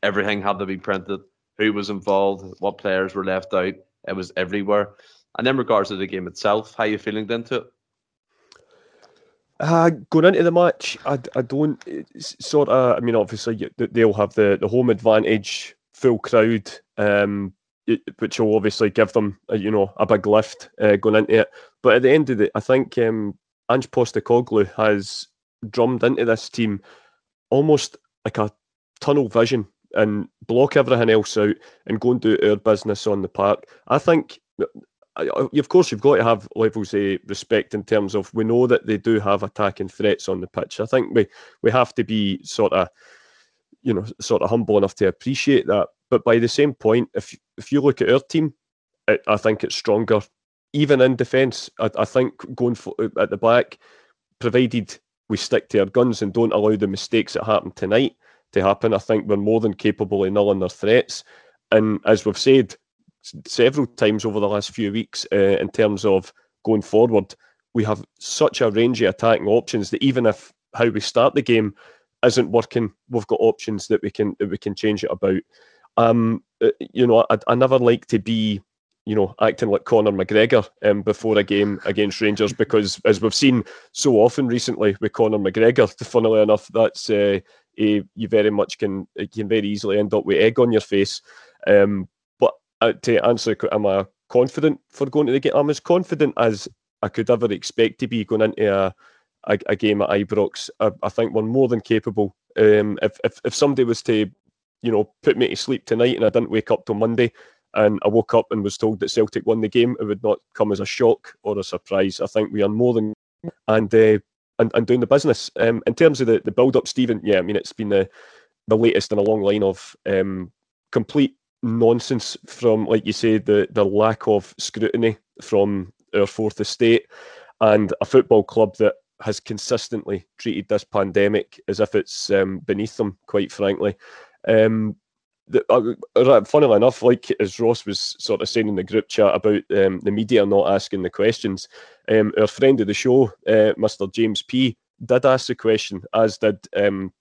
everything had to be printed. Who was involved? What players were left out? It was everywhere. And in regards to the game itself, how are you feeling into it? Uh, going into the match, I, I don't sort of. I mean, obviously they'll have the, the home advantage, full crowd, um, which will obviously give them a, you know a big lift uh, going into it. But at the end of it, I think um, Ange Postecoglou has drummed into this team almost like a tunnel vision and block everything else out and go and do our business on the park. I think of course, you've got to have levels of respect in terms of we know that they do have attacking threats on the pitch. I think we we have to be sort of, you know, sort of humble enough to appreciate that. But by the same point, if if you look at our team, it, I think it's stronger, even in defence. I, I think going for, at the back, provided we stick to our guns and don't allow the mistakes that happened tonight to happen, I think we're more than capable of nulling their threats. And as we've said, several times over the last few weeks uh, in terms of going forward. We have such a range of attacking options that even if how we start the game isn't working, we've got options that we can that we can change it about. Um, uh, you know, I, I never like to be, you know, acting like Conor McGregor um, before a game against Rangers *laughs* because, as we've seen so often recently with Conor McGregor, *laughs* funnily enough, that's uh, a, you very much can can very easily end up with egg on your face. Um, uh, to answer, am I confident for going to the game? I'm as confident as I could ever expect to be going into a a, a game at Ibrox. I, I, think we're more than capable. Um, if, if if somebody was to, you know, put me to sleep tonight and I didn't wake up till Monday, and I woke up and was told that Celtic won the game, it would not come as a shock or a surprise. I think we are more than and uh, and, and doing the business. Um, in terms of the, the build up, Stephen, yeah, I mean it's been the the latest in a long line of um, complete nonsense from, like you say, the the lack of scrutiny from our fourth estate and a football club that has consistently treated this pandemic as if it's um, beneath them. Quite frankly, um, the, uh, funnily enough, like as Ross was sort of saying in the group chat about um, the media not asking the questions, um, our friend of the show, uh, Mr. James P, did ask the question, as did um,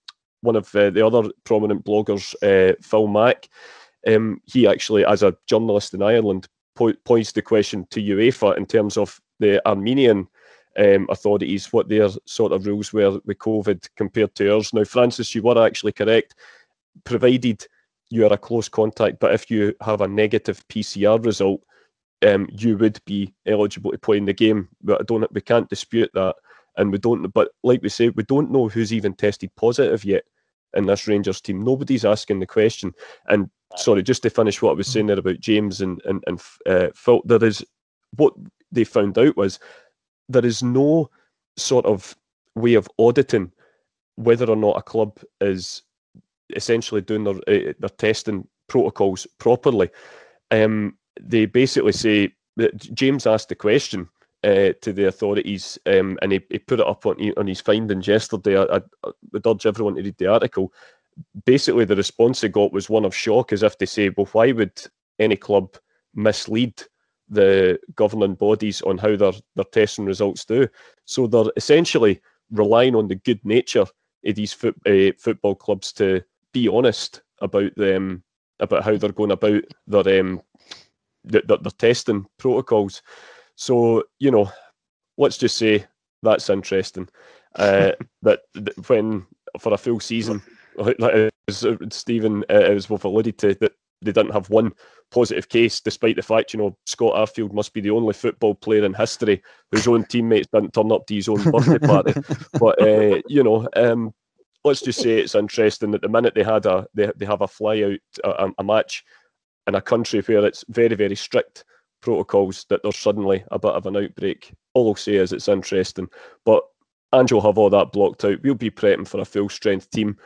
one of uh, the other prominent bloggers, uh, Phil Mack. Um, he actually, as a journalist in Ireland, po- points the question to UEFA in terms of the Armenian um, authorities, what their sort of rules were with COVID compared to ours. Now, Francis, you were actually correct, provided you are a close contact, but if you have a negative PCR result, um, you would be eligible to play in the game. But I don't, we can't dispute that, and we don't. But like we say, we don't know who's even tested positive yet in this Rangers team. Nobody's asking the question. And sorry, just to finish what I was saying there about James and and and uh, Phil, there is what they found out was there is no sort of way of auditing whether or not a club is essentially doing their uh, their testing protocols properly. Um, they basically say that James asked the question uh, to the authorities, um, and he, he put it up on, on his findings yesterday. I, I, would urge everyone to read the article. Basically, the response he got was one of shock, as if to say, "Well, why would any club mislead the governing bodies on how their their testing results do?" So they're essentially relying on the good nature of these foot, uh, football clubs to be honest about them about how they're going about their um their, their testing protocols. So you know, let's just say that's interesting. Uh, *laughs* that, that, when for a full season, like Stephen uh, as we've alluded to, that they didn't have one positive case, despite the fact you know Scott Arfield must be the only football player in history whose own teammates didn't turn up to his own birthday party. *laughs* But uh, you know, um, let's just say it's interesting that the minute they had a they, they have a fly out a, a match in a country where it's very very strict protocols that there's suddenly a bit of an outbreak. All I'll say is it's interesting, but will have all that blocked out. We'll be prepping for a full strength team.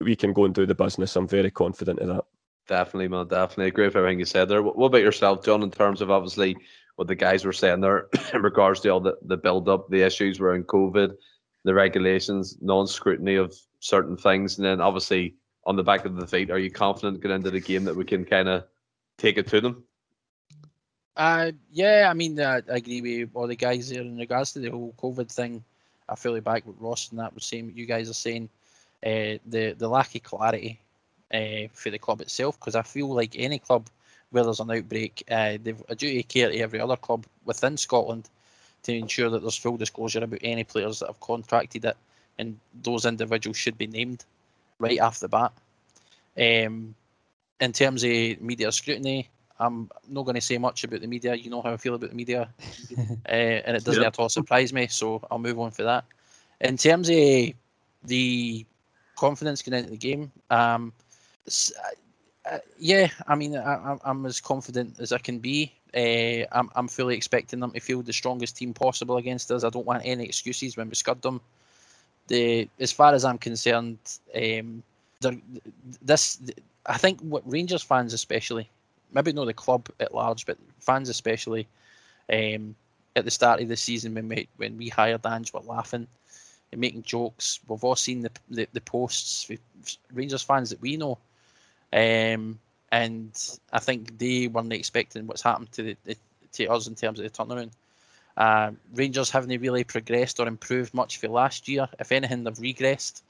We can go and do the business. I'm very confident of that. Definitely, man. Definitely agree with everything you said there. What about yourself, John? In terms of obviously what the guys were saying there *coughs* in regards to all the, the build up, the issues in COVID, the regulations, non scrutiny of certain things, and then obviously on the back of the feet, are you confident going into the game that we can kind of take it to them? Uh, yeah, I mean, uh, I agree with all the guys there in regards to the whole COVID thing. I fully back with Ross and that was saying what you guys are saying. Uh, the the lack of clarity uh, for the club itself, because I feel like any club where there's an outbreak, uh, they've a duty of care to every other club within Scotland to ensure that there's full disclosure about any players that have contracted it, and those individuals should be named right off the bat. Um, in terms of media scrutiny, I'm not going to say much about the media. You know how I feel about the media, uh, *laughs* and it doesn't at all surprise me. So I'll move on for that. In terms of the confidence going into the game, um, uh, yeah, I mean, I, am as confident as I can be. Uh, I'm, I'm fully expecting them to field the strongest team possible against us. I don't want any excuses when we scud them. The as far as I'm concerned, um, this I think what Rangers fans especially maybe not the club at large, but fans especially, um, at the start of the season when we when we hired Ange, were laughing and making jokes. We've all seen the the, the posts Rangers fans that we know, um, and I think they weren't expecting what's happened to the, the to us in terms of the turnaround. Uh, Rangers haven't really progressed or improved much for last year. If anything, they've regressed.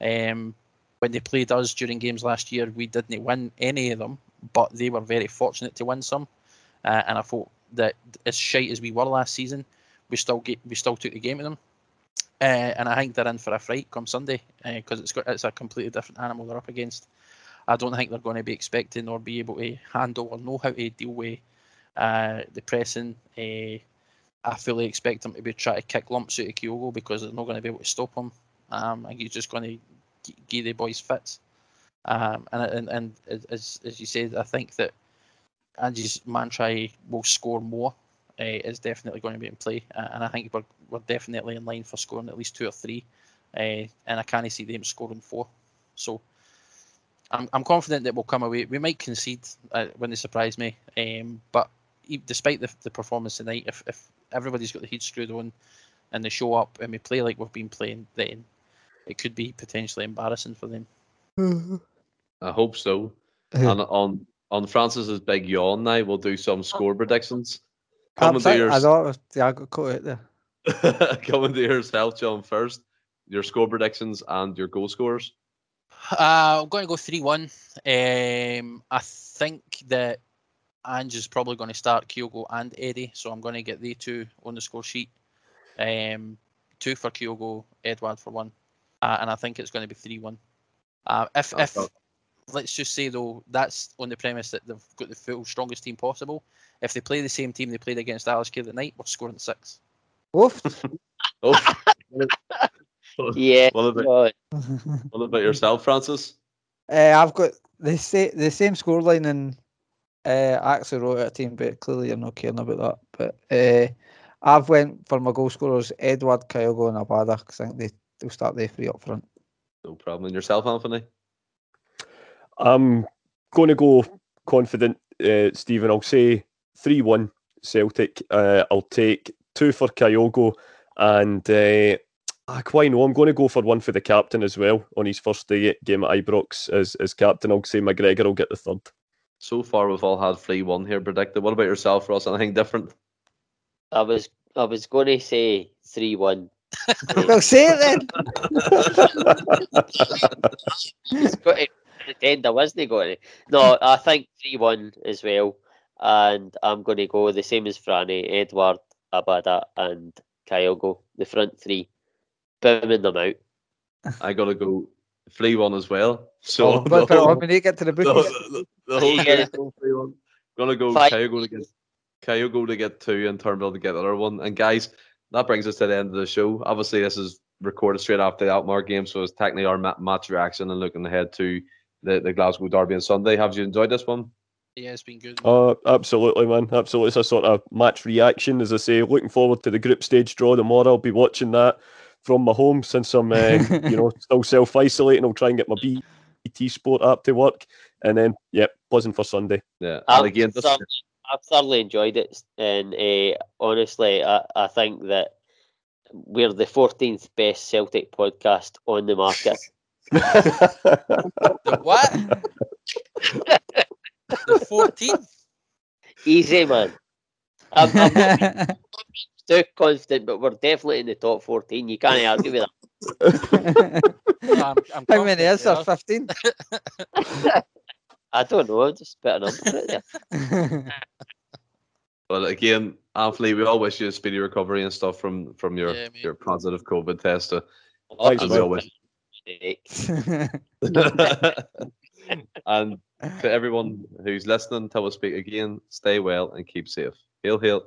Um, when they played us during games last year, we didn't win any of them but they were very fortunate to win some. Uh, and I thought that as shite as we were last season, we still get we still took the game to them. Uh, and I think they're in for a fright come Sunday because uh, it's got it's a completely different animal they're up against. I don't think they're going to be expecting or be able to handle or know how to deal with uh, the pressing. Uh, I fully expect them to be trying to kick lumps out of Kyogo because they're not going to be able to stop him. Um, I think he's just going to give the boys fits. Um, and, and and as as you said, I think that Ange's mantra will score more uh, is definitely going to be in play, uh, and I think we're we're definitely in line for scoring at least two or three, uh, and I can't see them scoring four. So I'm I'm confident that we'll come away. We might concede uh, when they surprise me, um, but despite the, the performance tonight, if if everybody's got the heat screwed on and they show up and we play like we've been playing, then it could be potentially embarrassing for them. I hope so. and on on Francis's big yawn now, we'll do some score predictions. Come and do. I thought yeah, I got caught out there. *laughs* Come and do yourself, John, first. Your score predictions and your goal scores. Uh, I'm going to go 3 1. Um, I think that Ange is probably going to start Kyogo and Eddie, so I'm going to get the two on the score sheet. Um, two for Kyogo, Edouard for one. Uh, and I think it's going to be 3 1. Uh, if if let's just say though that's on the premise that they've got the full strongest team possible. If they play the same team they played against Alashkert that night, we're scoring six. Oof. *laughs* Oh, *laughs* Yeah. what about what about yourself, Francis? Uh, I've got the same the same scoreline and uh, I actually wrote out a team, but clearly you're not caring about that. But uh, I've went for my goal scorers Edouard, Kyogo, and Abada because I think they they'll start the three up front. No problem. And yourself, Anthony? I'm going to go confident, uh, Stephen. I'll say 3 1 Celtic. Uh, I'll take two for Kyogo. And uh, ah, quite know, I'm going to go for one for the captain as well on his first day, game at Ibrox as, as captain. I'll say McGregor will get the third. So far, we've all had three one here predicted. What about yourself, Ross? Anything different? I was I was going to say three one. *laughs* well, say it then. *laughs* Got to pretend I wasn't going to. No, I think three one as well, and I'm going to go the same as Franny, Edouard, Abada, and Kyogo, the front three, booming them out. I gotta go three one as well. So Oh, but, the but whole- when you get to the the, bookies, the, the whole You get going 3-1. Gonna go Five. Kyogo to get Kyogo to get two and Turnbull to get the other one. And guys, that brings us to the end of the show. Obviously, this is recorded straight after the Alkmaar game, so it's technically our ma- match reaction and looking ahead to the, the Glasgow Derby on Sunday. Have you enjoyed this one? Yeah, it's been good. Uh, absolutely, man. Absolutely. It's a sort of match reaction, as I say. Looking forward to the group stage draw tomorrow. I'll be watching that from my home since I'm, uh, *laughs* you know, still self isolating. I'll try and get my BT Sport app to work, and then, yep, buzzing for Sunday. Yeah. I've, again, thoroughly, I've thoroughly enjoyed it, and uh, honestly, I, I think that we're the 14th best Celtic podcast on the market. The what? the 14th? Easy, man. I'm, I'm not *laughs* too confident, but we're definitely in the top 14. You can't argue with that. *laughs* I'm, I'm how many is there? confident Fifteen. *laughs* I don't know, just put a number out there. but again, Anthony, we all wish you a speedy recovery and stuff from from your Yeah, your positive COVID test. uh, Thanks, and we man. Wish *laughs* *laughs* and to everyone who's listening, till we speak again, stay well and keep safe. Hail, hail.